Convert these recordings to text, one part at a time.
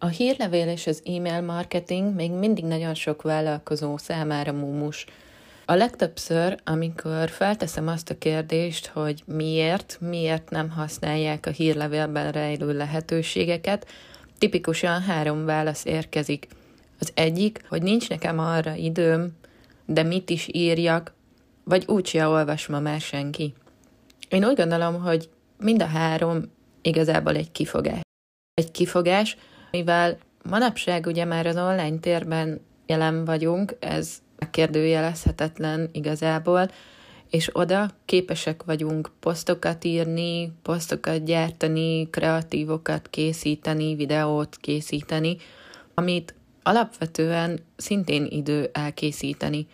A hírlevél és az e-mail marketing még mindig nagyon sok vállalkozó számára mumus. A legtöbbször, amikor felteszem azt a kérdést, hogy miért, miért nem használják a hírlevélben rejlő lehetőségeket, tipikusan három válasz érkezik. Az egyik, hogy nincs nekem arra időm, de mit is írjak, vagy úgyse olvas ma már senki. Én úgy gondolom, hogy mind a három igazából egy kifogás. Egy kifogás, mivel manapság ugye már az online térben jelen vagyunk, ez kérdőjelezhetetlen igazából, és oda képesek vagyunk posztokat írni, posztokat gyártani, kreatívokat készíteni, videót készíteni, amit alapvetően szintén idő elkészíteni.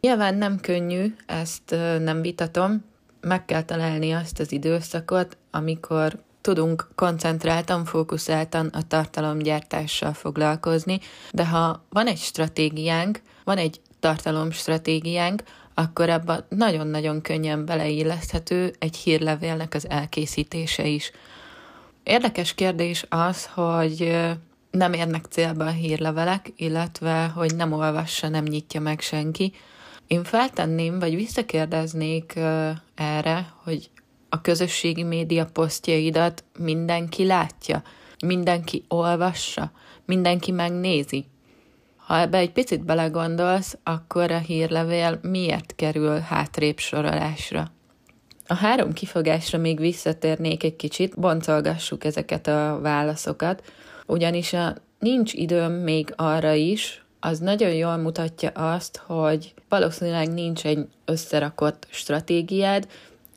Nyilván nem könnyű, ezt nem vitatom, meg kell találni azt az időszakot, amikor tudunk koncentráltan, fókuszáltan a tartalomgyártással foglalkozni, de ha van egy stratégiánk, van egy tartalomstratégiánk, akkor abban nagyon-nagyon könnyen beleilleszthető egy hírlevélnek az elkészítése is. Érdekes kérdés az, hogy nem érnek célba a hírlevelek, illetve hogy nem olvassa, nem nyitja meg senki. Én feltenném, vagy visszakérdeznék erre, hogy a közösségi média posztjaidat mindenki látja, mindenki olvassa, mindenki megnézi. Ha ebbe egy picit belegondolsz, akkor a hírlevél miért kerül hátrébb sorolásra? A három kifogásra még visszatérnék egy kicsit, boncolgassuk ezeket a válaszokat, ugyanis a nincs időm még arra is, az nagyon jól mutatja azt, hogy valószínűleg nincs egy összerakott stratégiád,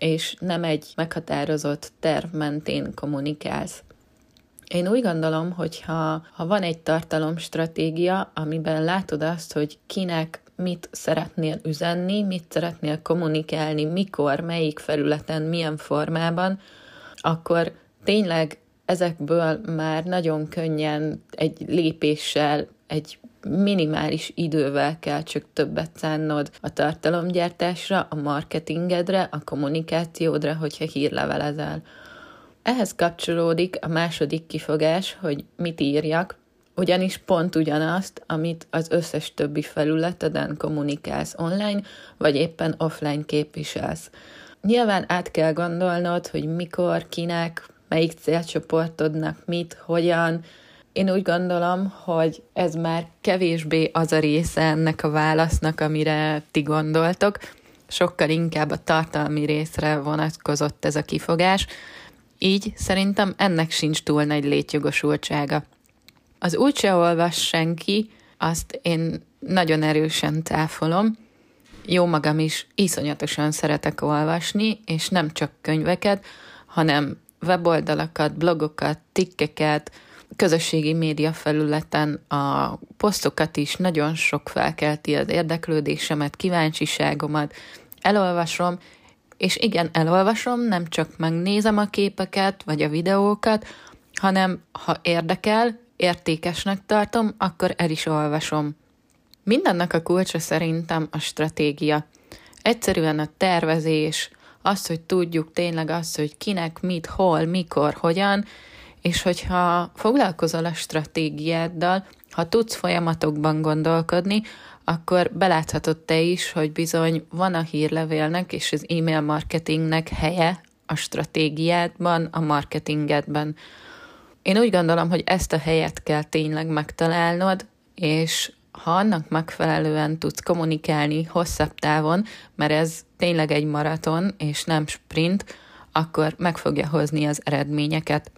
és nem egy meghatározott terv mentén kommunikálsz. Én úgy gondolom, hogy ha, ha van egy tartalomstratégia, amiben látod azt, hogy kinek mit szeretnél üzenni, mit szeretnél kommunikálni, mikor, melyik felületen, milyen formában, akkor tényleg ezekből már nagyon könnyen egy lépéssel, egy minimális idővel kell csak többet szánnod a tartalomgyártásra, a marketingedre, a kommunikációdra, hogyha hírlevelezel. Ehhez kapcsolódik a második kifogás, hogy mit írjak, ugyanis pont ugyanazt, amit az összes többi felületeden kommunikálsz online, vagy éppen offline képviselsz. Nyilván át kell gondolnod, hogy mikor, kinek, melyik célcsoportodnak mit, hogyan. Én úgy gondolom, hogy ez már kevésbé az a része ennek a válasznak, amire ti gondoltok, sokkal inkább a tartalmi részre vonatkozott ez a kifogás, így szerintem ennek sincs túl nagy létjogosultsága. Az úgyse olvas senki, azt én nagyon erősen táfolom. Jó magam is iszonyatosan szeretek olvasni, és nem csak könyveket, hanem weboldalakat, blogokat, tikkeket, közösségi média felületen a posztokat is nagyon sok felkelti az érdeklődésemet, kíváncsiságomat, elolvasom, és igen, elolvasom, nem csak megnézem a képeket vagy a videókat, hanem ha érdekel, értékesnek tartom, akkor el is olvasom. Mindennek a kulcsa szerintem a stratégia. Egyszerűen a tervezés, az, hogy tudjuk tényleg azt, hogy kinek, mit, hol, mikor, hogyan, és hogyha foglalkozol a stratégiáddal, ha tudsz folyamatokban gondolkodni, akkor beláthatod te is, hogy bizony van a hírlevélnek és az e-mail marketingnek helye a stratégiádban, a marketingedben. Én úgy gondolom, hogy ezt a helyet kell tényleg megtalálnod, és ha annak megfelelően tudsz kommunikálni hosszabb távon, mert ez tényleg egy maraton és nem sprint, akkor meg fogja hozni az eredményeket.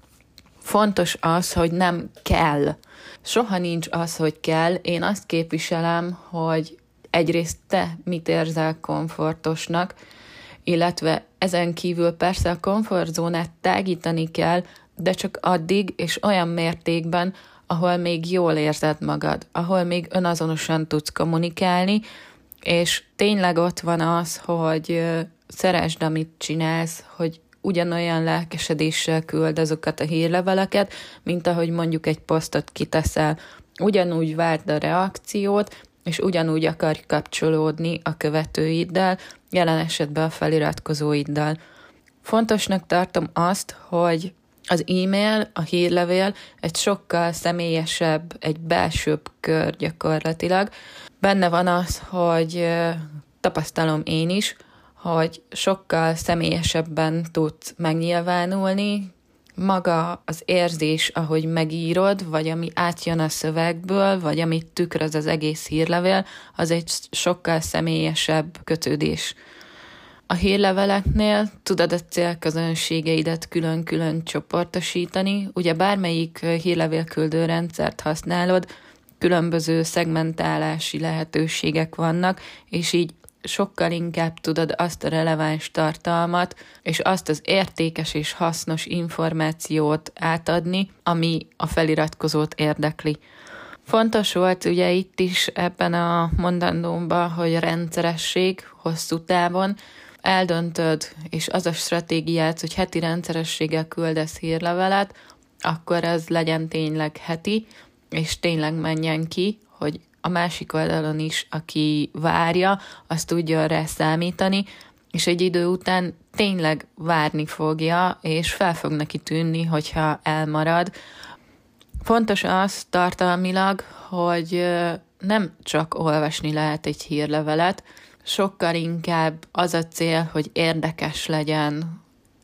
Fontos az, hogy nem kell. Soha nincs az, hogy kell. Én azt képviselem, hogy egyrészt te mit érzel komfortosnak, illetve ezen kívül persze a komfortzónát tágítani kell, de csak addig és olyan mértékben, ahol még jól érzed magad, ahol még önazonosan tudsz kommunikálni, és tényleg ott van az, hogy szeresd, amit csinálsz, hogy ugyanolyan lelkesedéssel küld azokat a hírleveleket, mint ahogy mondjuk egy posztot kiteszel. Ugyanúgy várd a reakciót, és ugyanúgy akarj kapcsolódni a követőiddel, jelen esetben a feliratkozóiddal. Fontosnak tartom azt, hogy Az e-mail, a hírlevél egy sokkal személyesebb, egy belsőbb kör gyakorlatilag. Benne van az, hogy tapasztalom én is, hogy sokkal személyesebben tudsz megnyilvánulni, maga az érzés, ahogy megírod, vagy ami átjön a szövegből, vagy amit tükröz az egész hírlevél, az egy sokkal személyesebb kötődés. A hírleveleknél tudod a célközönségeidet külön-külön csoportosítani, ugye bármelyik hírlevélküldő rendszert használod, különböző szegmentálási lehetőségek vannak, és így sokkal inkább tudod azt a releváns tartalmat, és azt az értékes és hasznos információt átadni, ami a feliratkozót érdekli. Fontos volt ugye itt is ebben a mondandómban, hogy rendszeresség hosszú távon, eldöntöd, és az a stratégiát, hogy heti rendszerességgel küldesz hírlevelet, akkor ez legyen tényleg heti, és tényleg menjen ki, hogy a másik oldalon is, aki várja, azt tudja rá számítani, és egy idő után tényleg várni fogja, és fel fog neki tűnni, hogyha elmarad. Fontos az tartalmilag, hogy nem csak olvasni lehet egy hírlevelet, sokkal inkább az a cél, hogy érdekes legyen.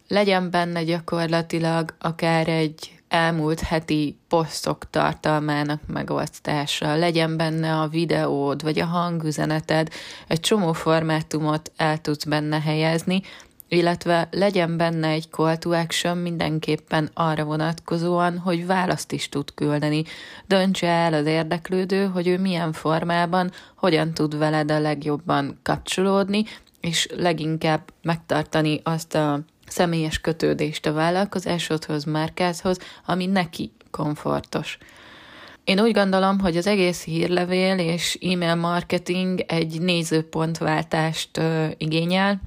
Legyen benne gyakorlatilag akár egy elmúlt heti posztok tartalmának megosztása, legyen benne a videód, vagy a hangüzeneted, egy csomó formátumot el tudsz benne helyezni, illetve legyen benne egy call to action mindenképpen arra vonatkozóan, hogy választ is tud küldeni. Döntse el az érdeklődő, hogy ő milyen formában, hogyan tud veled a legjobban kapcsolódni, és leginkább megtartani azt a személyes kötődést a vállalkozásodhoz, márkázhoz, ami neki komfortos. Én úgy gondolom, hogy az egész hírlevél és e-mail marketing egy nézőpontváltást ö, igényel,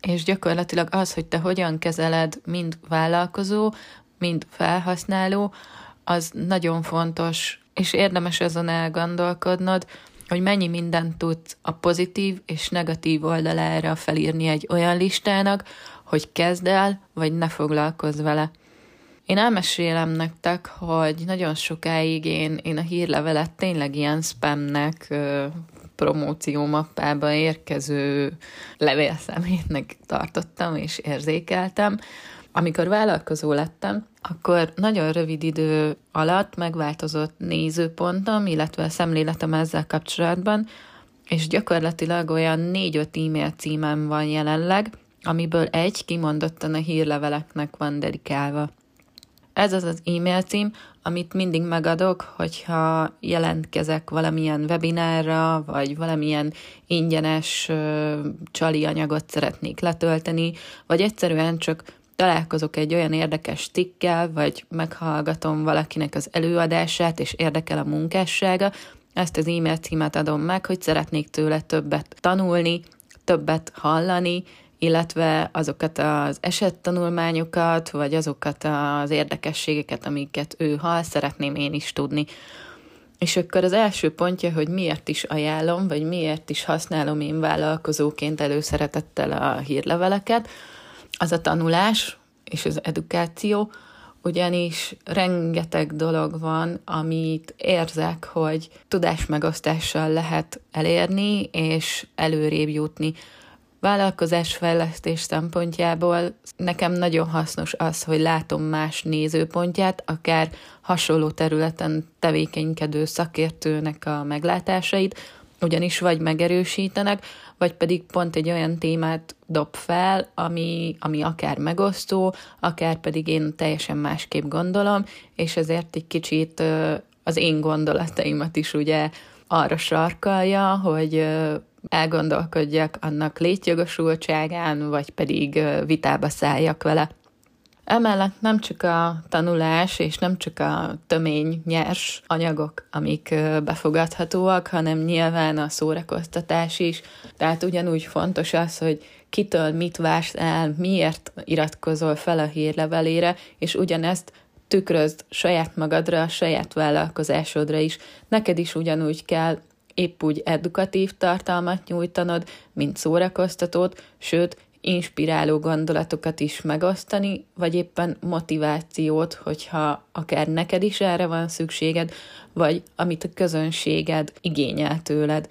és gyakorlatilag az, hogy te hogyan kezeled mind vállalkozó, mind felhasználó, az nagyon fontos, és érdemes azon elgondolkodnod, hogy mennyi mindent tudsz a pozitív és negatív oldalára felírni egy olyan listának, hogy kezd el, vagy ne foglalkozz vele. Én elmesélem nektek, hogy nagyon sokáig én, én a hírlevelet tényleg ilyen spamnek, promóciómappába érkező levélszemétnek tartottam és érzékeltem. Amikor vállalkozó lettem, akkor nagyon rövid idő alatt megváltozott nézőpontom, illetve a szemléletem ezzel kapcsolatban, és gyakorlatilag olyan négy-öt e-mail címem van jelenleg, amiből egy kimondottan a hírleveleknek van dedikálva. Ez az az e-mail cím, amit mindig megadok, hogyha jelentkezek valamilyen webinárra, vagy valamilyen ingyenes ö, csali anyagot szeretnék letölteni, vagy egyszerűen csak találkozok egy olyan érdekes tikkel, vagy meghallgatom valakinek az előadását, és érdekel a munkássága, ezt az e-mail címet adom meg, hogy szeretnék tőle többet tanulni, többet hallani, illetve azokat az esettanulmányokat, vagy azokat az érdekességeket, amiket ő hall, szeretném én is tudni. És akkor az első pontja, hogy miért is ajánlom, vagy miért is használom én vállalkozóként előszeretettel a hírleveleket, az a tanulás és az edukáció, ugyanis rengeteg dolog van, amit érzek, hogy tudásmegosztással lehet elérni, és előrébb jutni vállalkozásfejlesztés szempontjából nekem nagyon hasznos az, hogy látom más nézőpontját, akár hasonló területen tevékenykedő szakértőnek a meglátásait, ugyanis vagy megerősítenek, vagy pedig pont egy olyan témát dob fel, ami, ami akár megosztó, akár pedig én teljesen másképp gondolom, és ezért egy kicsit az én gondolataimat is ugye arra sarkalja, hogy elgondolkodjak annak létjogosultságán, vagy pedig vitába szálljak vele. Emellett nem csak a tanulás és nem csak a tömény nyers anyagok, amik befogadhatóak, hanem nyilván a szórakoztatás is. Tehát ugyanúgy fontos az, hogy kitől mit el, miért iratkozol fel a hírlevelére, és ugyanezt tükrözd saját magadra, a saját vállalkozásodra is. Neked is ugyanúgy kell épp úgy edukatív tartalmat nyújtanod, mint szórakoztatót, sőt, inspiráló gondolatokat is megosztani, vagy éppen motivációt, hogyha akár neked is erre van szükséged, vagy amit a közönséged igényel tőled.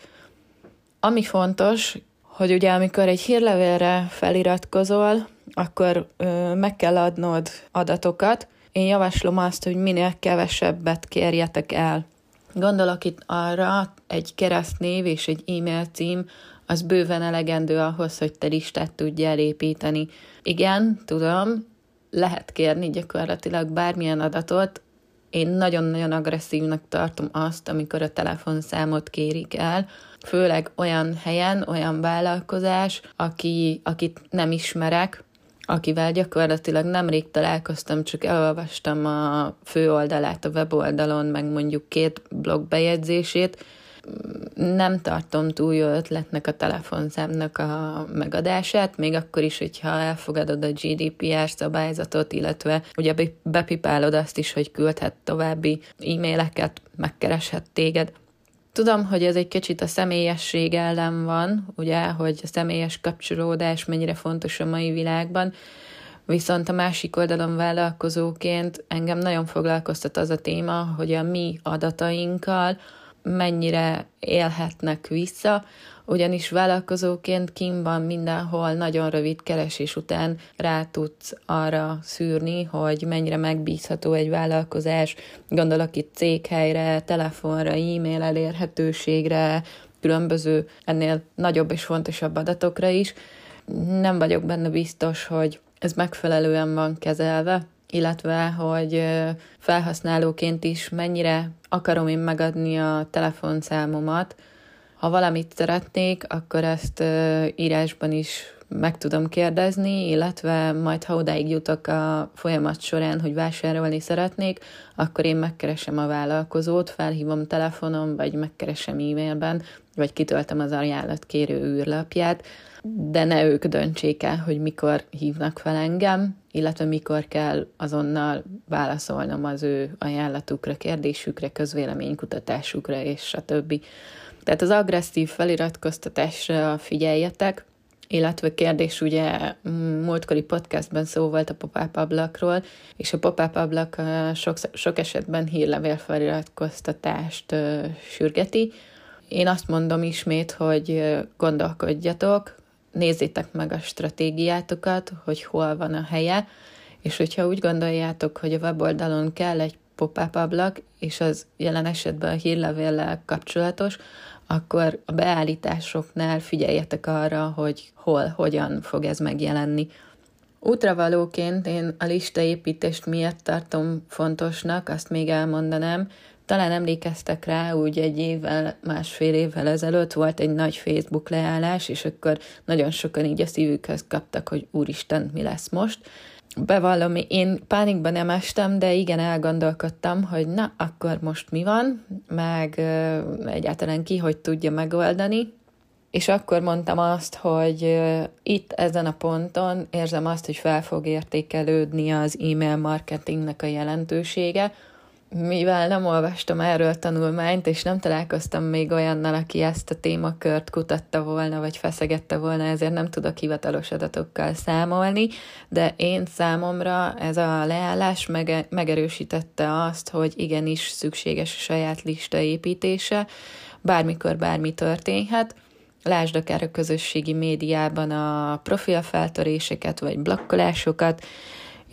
Ami fontos, hogy ugye amikor egy hírlevélre feliratkozol, akkor ö, meg kell adnod adatokat. Én javaslom azt, hogy minél kevesebbet kérjetek el. Gondolok itt arra, egy keresztnév és egy e-mail cím, az bőven elegendő ahhoz, hogy te listát tudj elépíteni. Igen, tudom, lehet kérni gyakorlatilag bármilyen adatot, én nagyon-nagyon agresszívnak tartom azt, amikor a telefonszámot kérik el, főleg olyan helyen, olyan vállalkozás, aki, akit nem ismerek, akivel gyakorlatilag nemrég találkoztam, csak elolvastam a főoldalát a weboldalon, meg mondjuk két blog bejegyzését, nem tartom túl jó ötletnek a telefonszámnak a megadását, még akkor is, hogyha elfogadod a GDPR szabályzatot, illetve ugye bepipálod azt is, hogy küldhet további e-maileket, megkereshet téged. Tudom, hogy ez egy kicsit a személyesség ellen van, ugye, hogy a személyes kapcsolódás mennyire fontos a mai világban, viszont a másik oldalon vállalkozóként engem nagyon foglalkoztat az a téma, hogy a mi adatainkkal, mennyire élhetnek vissza, ugyanis vállalkozóként van mindenhol nagyon rövid keresés után rá tudsz arra szűrni, hogy mennyire megbízható egy vállalkozás, gondolok itt céghelyre, telefonra, e-mail elérhetőségre, különböző ennél nagyobb és fontosabb adatokra is. Nem vagyok benne biztos, hogy ez megfelelően van kezelve, illetve hogy felhasználóként is mennyire akarom én megadni a telefonszámomat. Ha valamit szeretnék, akkor ezt írásban is meg tudom kérdezni, illetve majd ha odáig jutok a folyamat során, hogy vásárolni szeretnék, akkor én megkeresem a vállalkozót, felhívom telefonon, vagy megkeresem e-mailben, vagy kitöltem az ajánlatkérő űrlapját, de ne ők döntsék el, hogy mikor hívnak fel engem, illetve mikor kell azonnal válaszolnom az ő ajánlatukra, kérdésükre, közvéleménykutatásukra, és stb. Tehát az agresszív feliratkoztatásra figyeljetek, illetve kérdés ugye múltkori podcastben szó volt a pop-up ablakról, és a pop-up ablak sok, sok esetben hírlevél feliratkoztatást sürgeti. Én azt mondom ismét, hogy gondolkodjatok, nézzétek meg a stratégiátokat, hogy hol van a helye, és hogyha úgy gondoljátok, hogy a weboldalon kell egy pop-up ablak, és az jelen esetben a hírlevéllel kapcsolatos, akkor a beállításoknál figyeljetek arra, hogy hol, hogyan fog ez megjelenni. Útravalóként én a listaépítést miért tartom fontosnak, azt még elmondanám, talán emlékeztek rá, úgy egy évvel, másfél évvel ezelőtt volt egy nagy Facebook leállás, és akkor nagyon sokan így a szívükhöz kaptak, hogy úristen, mi lesz most. Bevallom, én pánikban nem estem, de igen elgondolkodtam, hogy na, akkor most mi van, meg egyáltalán ki, hogy tudja megoldani, és akkor mondtam azt, hogy itt ezen a ponton érzem azt, hogy fel fog értékelődni az e-mail marketingnek a jelentősége, mivel nem olvastam erről tanulmányt, és nem találkoztam még olyannal, aki ezt a témakört kutatta volna, vagy feszegette volna, ezért nem tudok hivatalos adatokkal számolni, de én számomra ez a leállás mege- megerősítette azt, hogy igenis szükséges a saját lista építése, bármikor bármi történhet, Lásd akár a közösségi médiában a profilfeltöréseket, vagy blokkolásokat,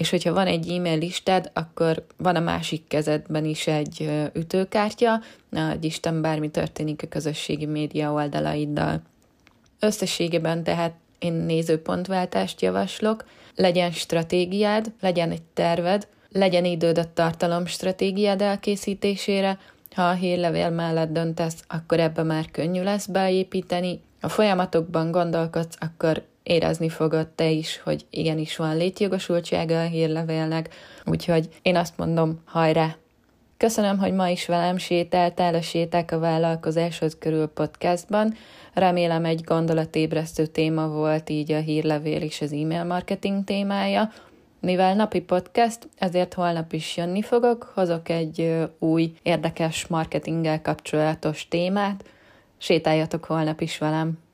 és hogyha van egy e-mail listád, akkor van a másik kezedben is egy ütőkártya, hogy Isten bármi történik a közösségi média oldalaiddal. Összességében tehát én nézőpontváltást javaslok, legyen stratégiád, legyen egy terved, legyen időd a tartalom stratégiád elkészítésére, ha a hírlevél mellett döntesz, akkor ebbe már könnyű lesz beépíteni. Ha folyamatokban gondolkodsz, akkor érezni fogod te is, hogy igenis van létjogosultsága a hírlevélnek, úgyhogy én azt mondom, hajrá! Köszönöm, hogy ma is velem sétáltál a Séták a vállalkozáshoz körül podcastban. Remélem egy gondolatébresztő téma volt így a hírlevél és az e-mail marketing témája. Mivel napi podcast, ezért holnap is jönni fogok, hozok egy új, érdekes marketinggel kapcsolatos témát. Sétáljatok holnap is velem!